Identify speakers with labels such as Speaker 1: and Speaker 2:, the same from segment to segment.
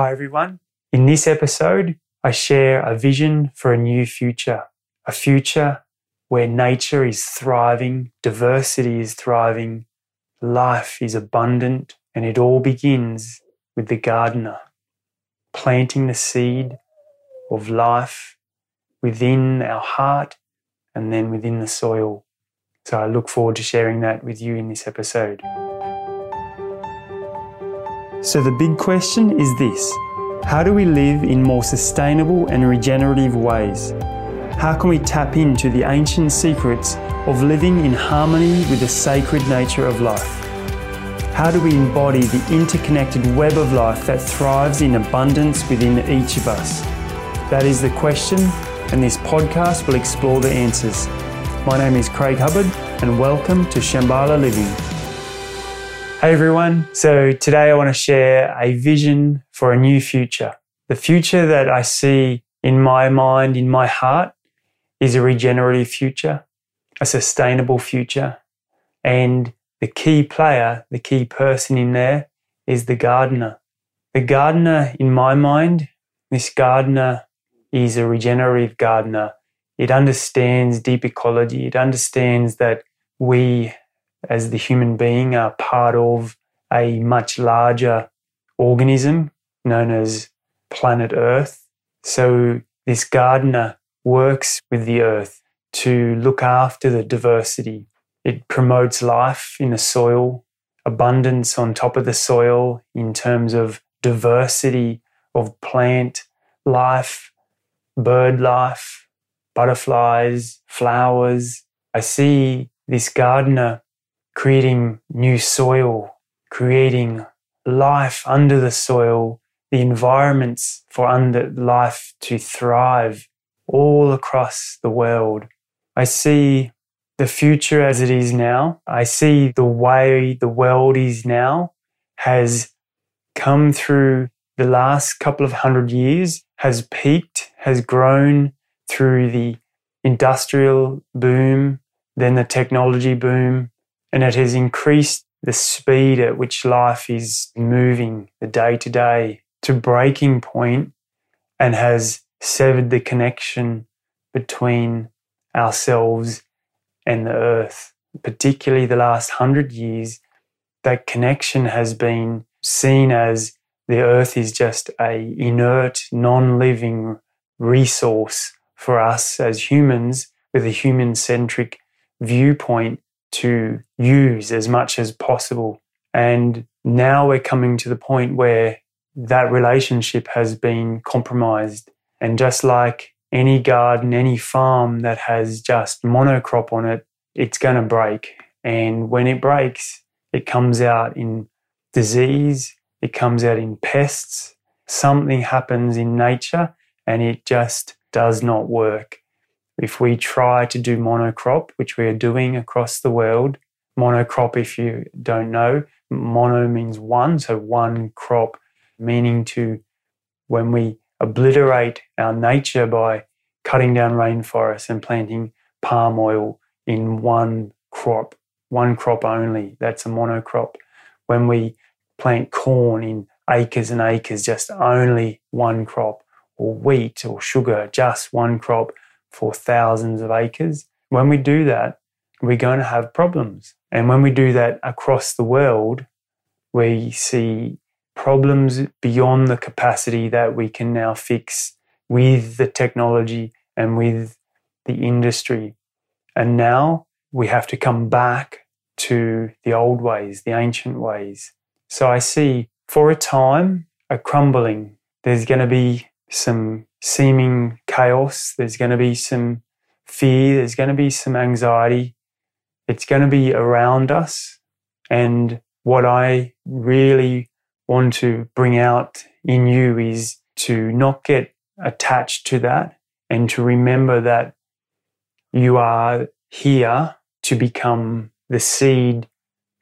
Speaker 1: Hi, everyone. In this episode, I share a vision for a new future, a future where nature is thriving, diversity is thriving, life is abundant, and it all begins with the gardener planting the seed of life within our heart and then within the soil. So I look forward to sharing that with you in this episode. So, the big question is this How do we live in more sustainable and regenerative ways? How can we tap into the ancient secrets of living in harmony with the sacred nature of life? How do we embody the interconnected web of life that thrives in abundance within each of us? That is the question, and this podcast will explore the answers. My name is Craig Hubbard, and welcome to Shambhala Living. Hey everyone, so today I want to share a vision for a new future. The future that I see in my mind, in my heart, is a regenerative future, a sustainable future, and the key player, the key person in there is the gardener. The gardener, in my mind, this gardener is a regenerative gardener. It understands deep ecology. It understands that we, as the human being, are part of a much larger organism known as planet Earth. So this gardener works with the earth to look after the diversity, it promotes life in the soil, abundance on top of the soil in terms of diversity of plant life, bird life, butterflies, flowers. I see this gardener creating new soil, creating life under the soil, the environments for under life to thrive all across the world. I see the future as it is now. I see the way the world is now has come through the last couple of hundred years, has peaked, has grown through the industrial boom, then the technology boom, and it has increased the speed at which life is moving the day to day to breaking point and has severed the connection between ourselves and the earth, particularly the last hundred years, that connection has been seen as the earth is just a inert, non-living resource for us as humans with a human centric viewpoint to use as much as possible. And now we're coming to the point where that relationship has been compromised. And just like any garden, any farm that has just monocrop on it, it's going to break. And when it breaks, it comes out in disease, it comes out in pests. Something happens in nature and it just does not work. If we try to do monocrop, which we are doing across the world, monocrop, if you don't know, mono means one, so one crop, meaning to when we obliterate our nature by cutting down rainforests and planting palm oil in one crop, one crop only. That's a monocrop. When we plant corn in acres and acres, just only one crop, or wheat or sugar, just one crop for thousands of acres. When we do that, we're going to have problems. And when we do that across the world, we see problems beyond the capacity that we can now fix with the technology and with the industry. And now we have to come back to the old ways, the ancient ways. So I see for a time a crumbling. There's going to be some seeming chaos. There's going to be some fear. There's going to be some anxiety. It's going to be around us. And what I really want to bring out in you is to not get attached to that and to remember that you are here to become the seed,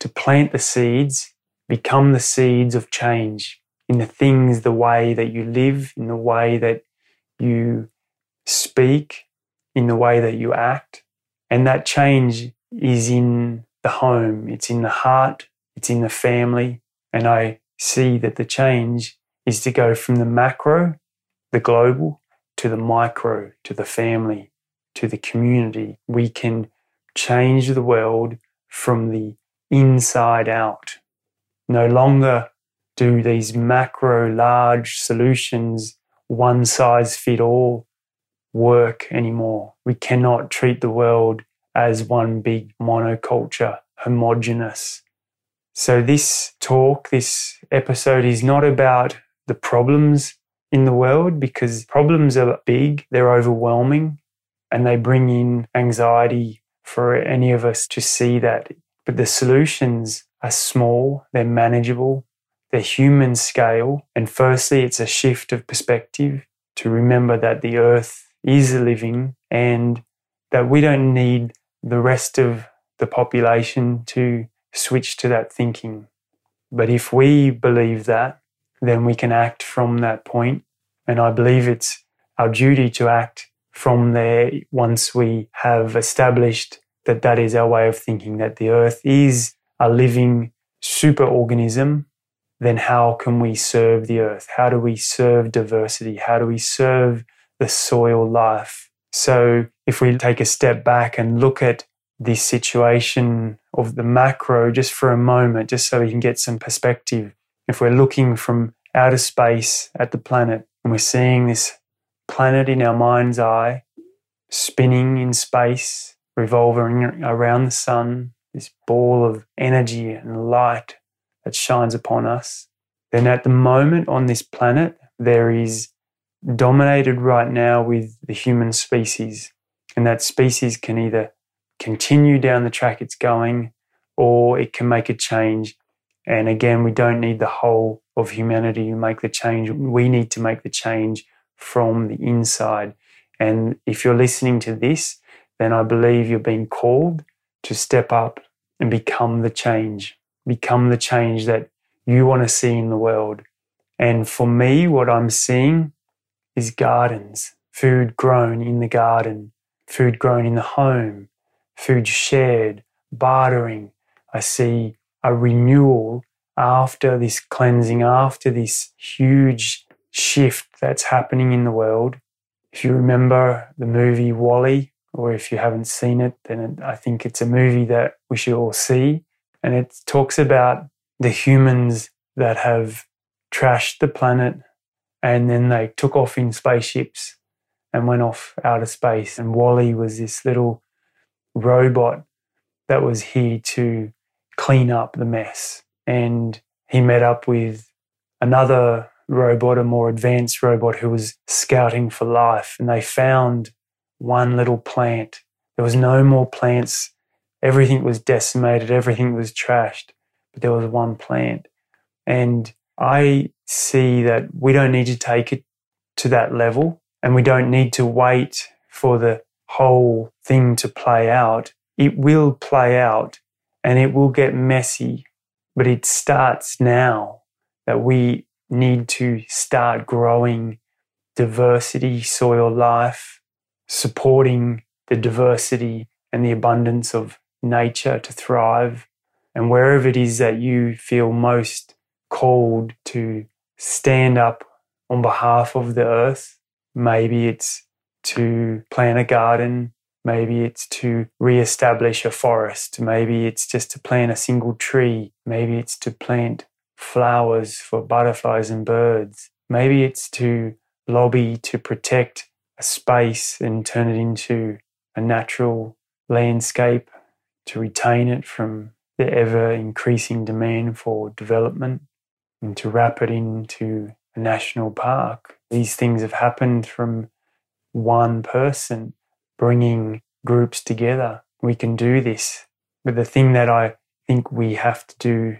Speaker 1: to plant the seeds, become the seeds of change in the things, the way that you live, in the way that you speak, in the way that you act. And that change is in the home, it's in the heart, it's in the family. And I see that the change is to go from the macro, the global, to the micro, to the family, to the community. We can change the world from the inside out. No longer do these macro, large solutions, one size fit all, work anymore. We cannot treat the world as one big monoculture, homogenous. So, this talk, this episode is not about the problems in the world because problems are big, they're overwhelming, and they bring in anxiety for any of us to see that. But the solutions are small, they're manageable, they're human scale. And firstly, it's a shift of perspective to remember that the earth is living and that we don't need the rest of the population to switch to that thinking. But if we believe that, then we can act from that point. And I believe it's our duty to act from there once we have established that that is our way of thinking, that the earth is a living superorganism, then how can we serve the earth? How do we serve diversity? How do we serve the soil life? So if we take a step back and look at this situation of the macro just for a moment, just so we can get some perspective. If we're looking from outer space at the planet and we're seeing this planet in our mind's eye spinning in space, revolving around the sun, this ball of energy and light that shines upon us, then at the moment on this planet, there is dominated right now with the human species. And that species can either continue down the track it's going or it can make a change. And again, we don't need the whole of humanity to make the change. We need to make the change from the inside. And if you're listening to this, then I believe you're being called to step up and become the change, become the change that you want to see in the world. And for me, what I'm seeing is gardens, food grown in the garden, food grown in the home, food shared, bartering. I see a renewal after this cleansing, after this huge shift that's happening in the world. If you remember the movie WALL-E, or if you haven't seen it, then I think it's a movie that we should all see. And it talks about the humans that have trashed the planet and then they took off in spaceships and went off outer space. And WALL-E was this little robot that was here to clean up the mess. And he met up with another robot, a more advanced robot who was scouting for life. And they found one little plant. There was no more plants. Everything was decimated, everything was trashed, but there was one plant. And I see that we don't need to take it to that level and we don't need to wait for the whole thing to play out. It will play out and it will get messy, but it starts now that we need to start growing diversity, soil life, supporting the diversity and the abundance of nature to thrive. And wherever it is that you feel most called to stand up on behalf of the earth, maybe it's to plant a garden, maybe it's to re-establish a forest, maybe it's just to plant a single tree, maybe it's to plant flowers for butterflies and birds, maybe it's to lobby to protect a space and turn it into a natural landscape to retain it from the ever increasing demand for development and to wrap it into a national park. These things have happened from one person bringing groups together. We can do this. But the thing that I think we have to do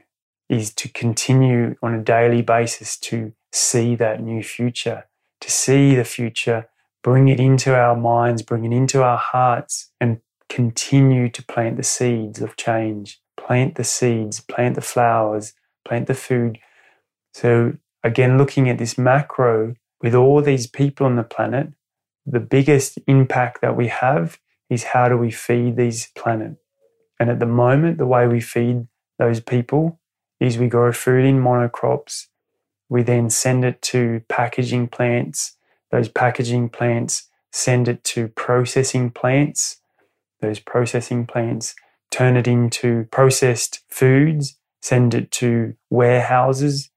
Speaker 1: is to continue on a daily basis to see that new future, to see the future bring it into our minds, bring it into our hearts, and continue to plant the seeds of change. Plant the seeds, plant the flowers, plant the food. So, again, looking at this macro with all these people on the planet, the biggest impact that we have is how do we feed these planet? And at the moment, the way we feed those people is we grow food in monocrops We then send it to packaging plants. Those packaging plants send it to processing plants. Those processing plants turn it into processed foods, send it to warehouses.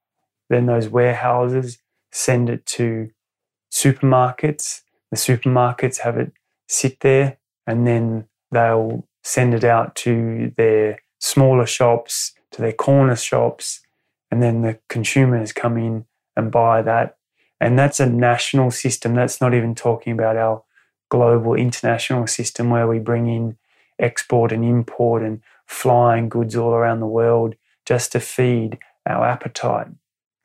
Speaker 1: Then those warehouses send it to supermarkets. The supermarkets have it sit there and then they'll send it out to their smaller shops, to their corner shops, and then the consumers come in and buy that. And that's a national system. That's not even talking about our global international system where we bring in export and import and flying goods all around the world just to feed our appetite.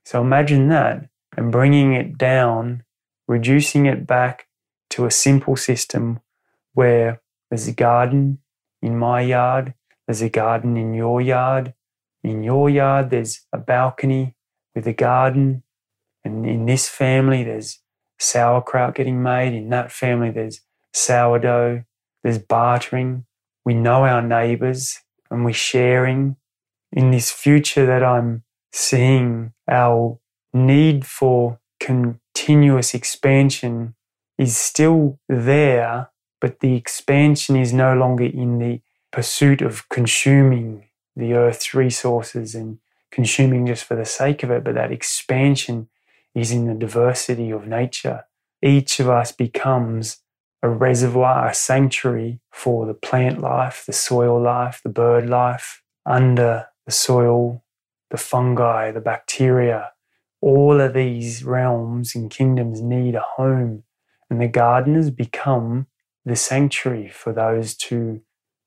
Speaker 1: So imagine that and bringing it down, reducing it back to a simple system where there's a garden in my yard, there's a garden in your yard. In your yard, there's a balcony with a garden. And in this family, there's sauerkraut getting made. In that family, there's sourdough. There's bartering. We know our neighbors and we're sharing. In this future that I'm seeing, our need for continuous expansion is still there, but the expansion is no longer in the pursuit of consuming the earth's resources and consuming just for the sake of it, but that expansion is in the diversity of nature. Each of us becomes a reservoir, a sanctuary for the plant life, the soil life, the bird life, under the soil, the fungi, the bacteria. All of these realms and kingdoms need a home, and the gardeners become the sanctuary for those to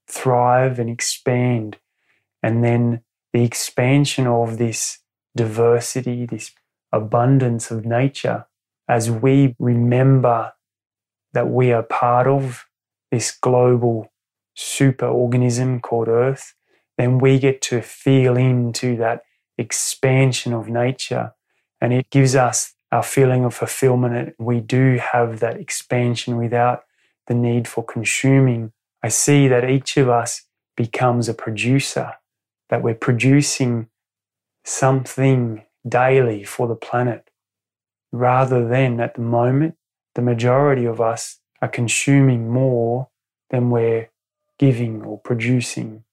Speaker 1: thrive and expand. And then the expansion of this diversity, this abundance of nature, as we remember that we are part of this global super organism called Earth, then we get to feel into that expansion of nature. And it gives us our feeling of fulfillment. We do have that expansion without the need for consuming I see that each of us becomes a producer, that we're producing something daily for the planet, rather than at the moment, the majority of us are consuming more than we're giving or producing.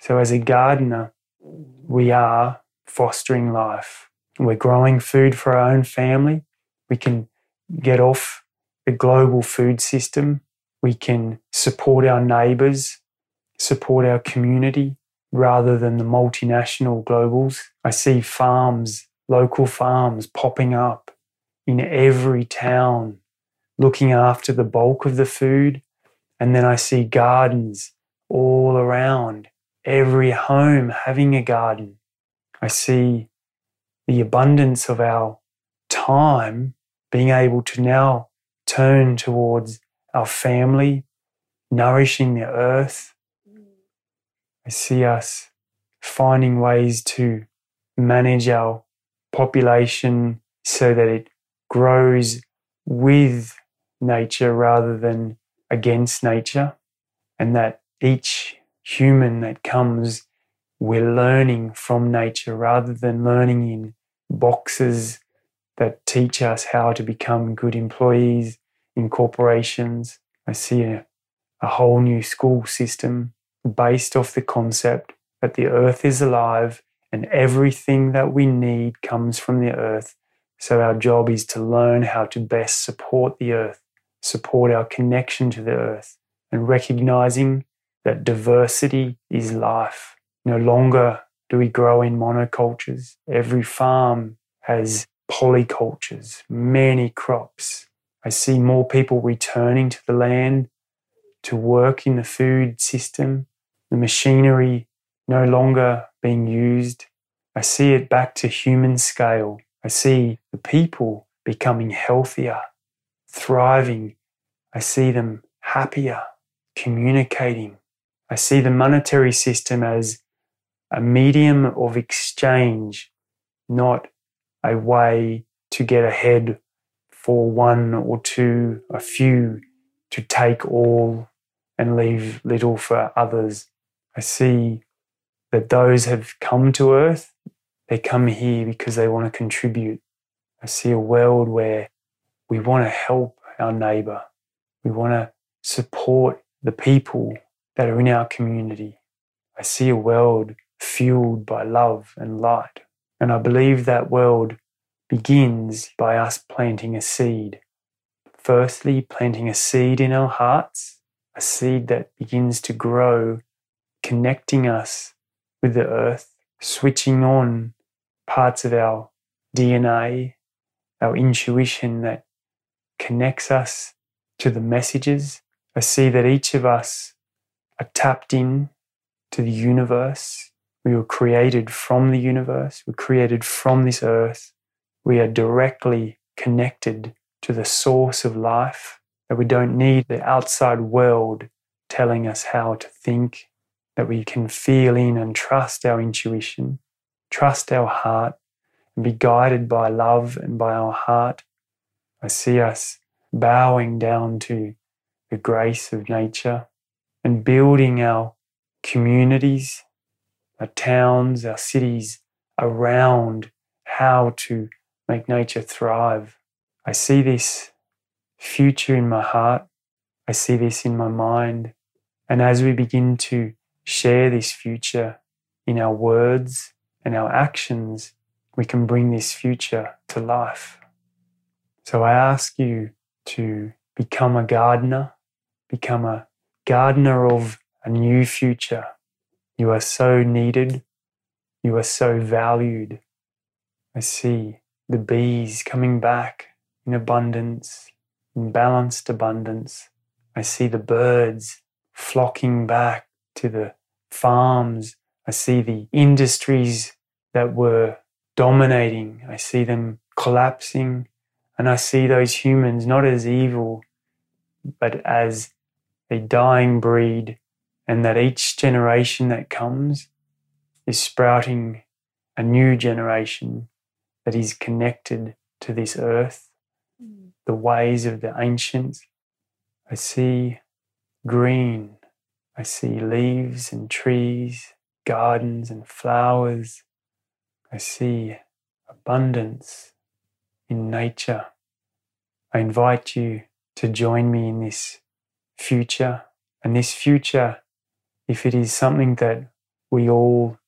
Speaker 1: So, as a gardener, we are fostering life. We're growing food for our own family. We can get off the global food system we can support our neighbors, support our community rather than the multinational globals. I see farms, local farms popping up in every town, looking after the bulk of the food. And then I see gardens all around, every home having a garden. I see the abundance of our time being able to now turn towards our family, nourishing the earth. I see us finding ways to manage our population so that it grows with nature rather than against nature, and that each human that comes, we're learning from nature rather than learning in boxes that teach us how to become good employees in corporations. I see a, a whole new school system based off the concept that the earth is alive and everything that we need comes from the earth. So our job is to learn how to best support the earth, support our connection to the earth, and recognizing that diversity is life. No longer do we grow in monocultures. Every farm has polycultures, many crops, I see more people returning to the land to work in the food system, the machinery no longer being used. I see it back to human scale. I see the people becoming healthier, thriving. I see them happier, communicating. I see the monetary system as a medium of exchange, not a way to get ahead for one or two, a few, to take all and leave little for others. I see that those have come to earth, they come here because they want to contribute. I see a world where we want to help our neighbor. We want to support the people that are in our community. I see a world fueled by love and light. And I believe that world begins by us planting a seed. Firstly, planting a seed in our hearts, a seed that begins to grow, connecting us with the earth, switching on parts of our DNA, our intuition that connects us to the messages. I see that each of us are tapped in to the universe. We were created from the universe. We're created from this earth. We are directly connected to the source of life, that we don't need the outside world telling us how to think, that we can feel in and trust our intuition, trust our heart, and be guided by love and by our heart. I see us bowing down to the grace of nature and building our communities, our towns, our cities around how to make nature thrive. I see this future in my heart. I see this in my mind. And as we begin to share this future in our words and our actions, we can bring this future to life. So I ask you to become a gardener, become a gardener of a new future. You are so needed. You are so valued. I see the bees coming back in abundance, in balanced abundance. I see the birds flocking back to the farms. I see the industries that were dominating. I see them collapsing. And I see those humans not as evil, but as a dying breed. And that each generation that comes is sprouting a new generation that is connected to this earth, mm. the ways of the ancients. I see green. I see leaves and trees, gardens and flowers. I see abundance in nature. I invite you to join me in this future. And this future, if it is something that we all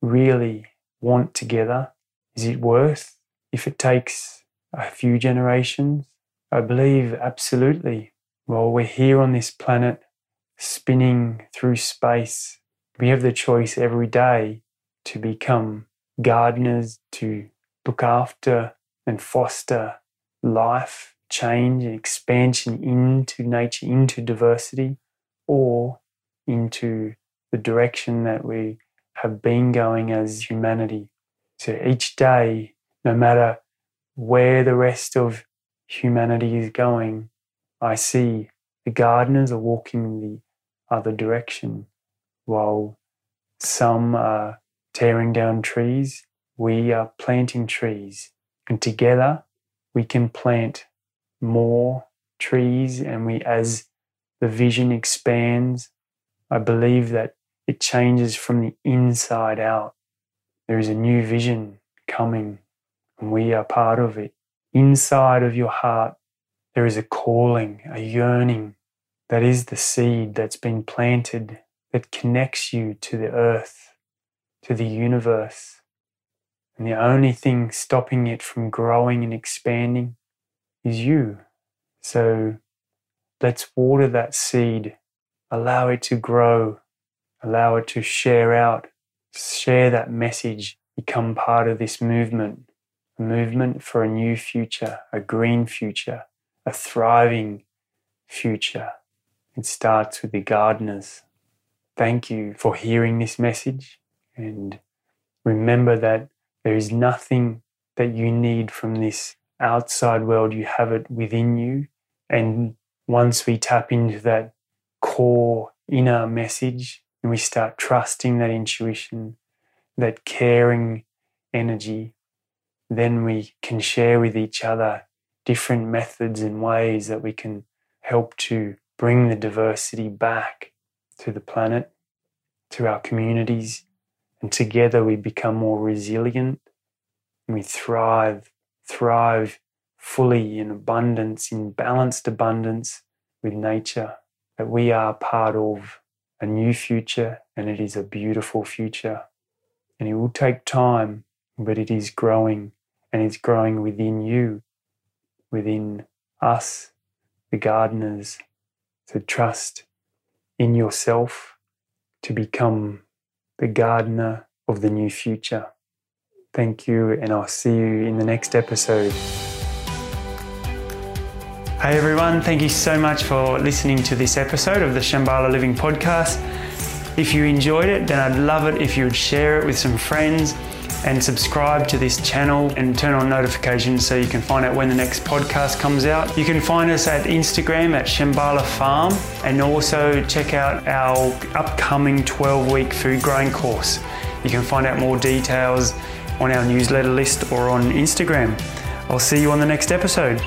Speaker 1: really want together, is it worth if it takes a few generations? I believe absolutely. While we're here on this planet, spinning through space, we have the choice every day to become gardeners, to look after and foster life, change, and expansion into nature, into diversity, or into the direction that we have been going as humanity. So each day, no matter where the rest of humanity is going, I see the gardeners are walking the other direction while some are tearing down trees, we are planting trees. And together we can plant more trees and we as the vision expands, I believe that it changes from the inside out. There is a new vision coming, and we are part of it. Inside of your heart, there is a calling, a yearning that is the seed that's been planted that connects you to the earth, to the universe. And the only thing stopping it from growing and expanding is you. So let's water that seed, allow it to grow, allow it to share out share that message, become part of this movement, a movement for a new future, a green future, a thriving future. It starts with the gardeners. Thank you for hearing this message and remember that there is nothing that you need from this outside world. You have it within you. And once we tap into that core inner message, and we start trusting that intuition, that caring energy, then we can share with each other different methods and ways that we can help to bring the diversity back to the planet, to our communities, and together we become more resilient we thrive thrive fully in abundance, in balanced abundance with nature, that we are part of a new future and it is a beautiful future. And it will take time, but it is growing and it's growing within you, within us, the gardeners, to trust in yourself to become the gardener of the new future. Thank you, and I'll see you in the next episode. Hey everyone, thank you so much for listening to this episode of the Shambhala Living Podcast. If you enjoyed it, then I'd love it if you would share it with some friends and subscribe to this channel and turn on notifications so you can find out when the next podcast comes out. You can find us at Instagram at Shambhala Farm and also check out our upcoming 12 week food growing course. You can find out more details on our newsletter list or on Instagram. I'll see you on the next episode.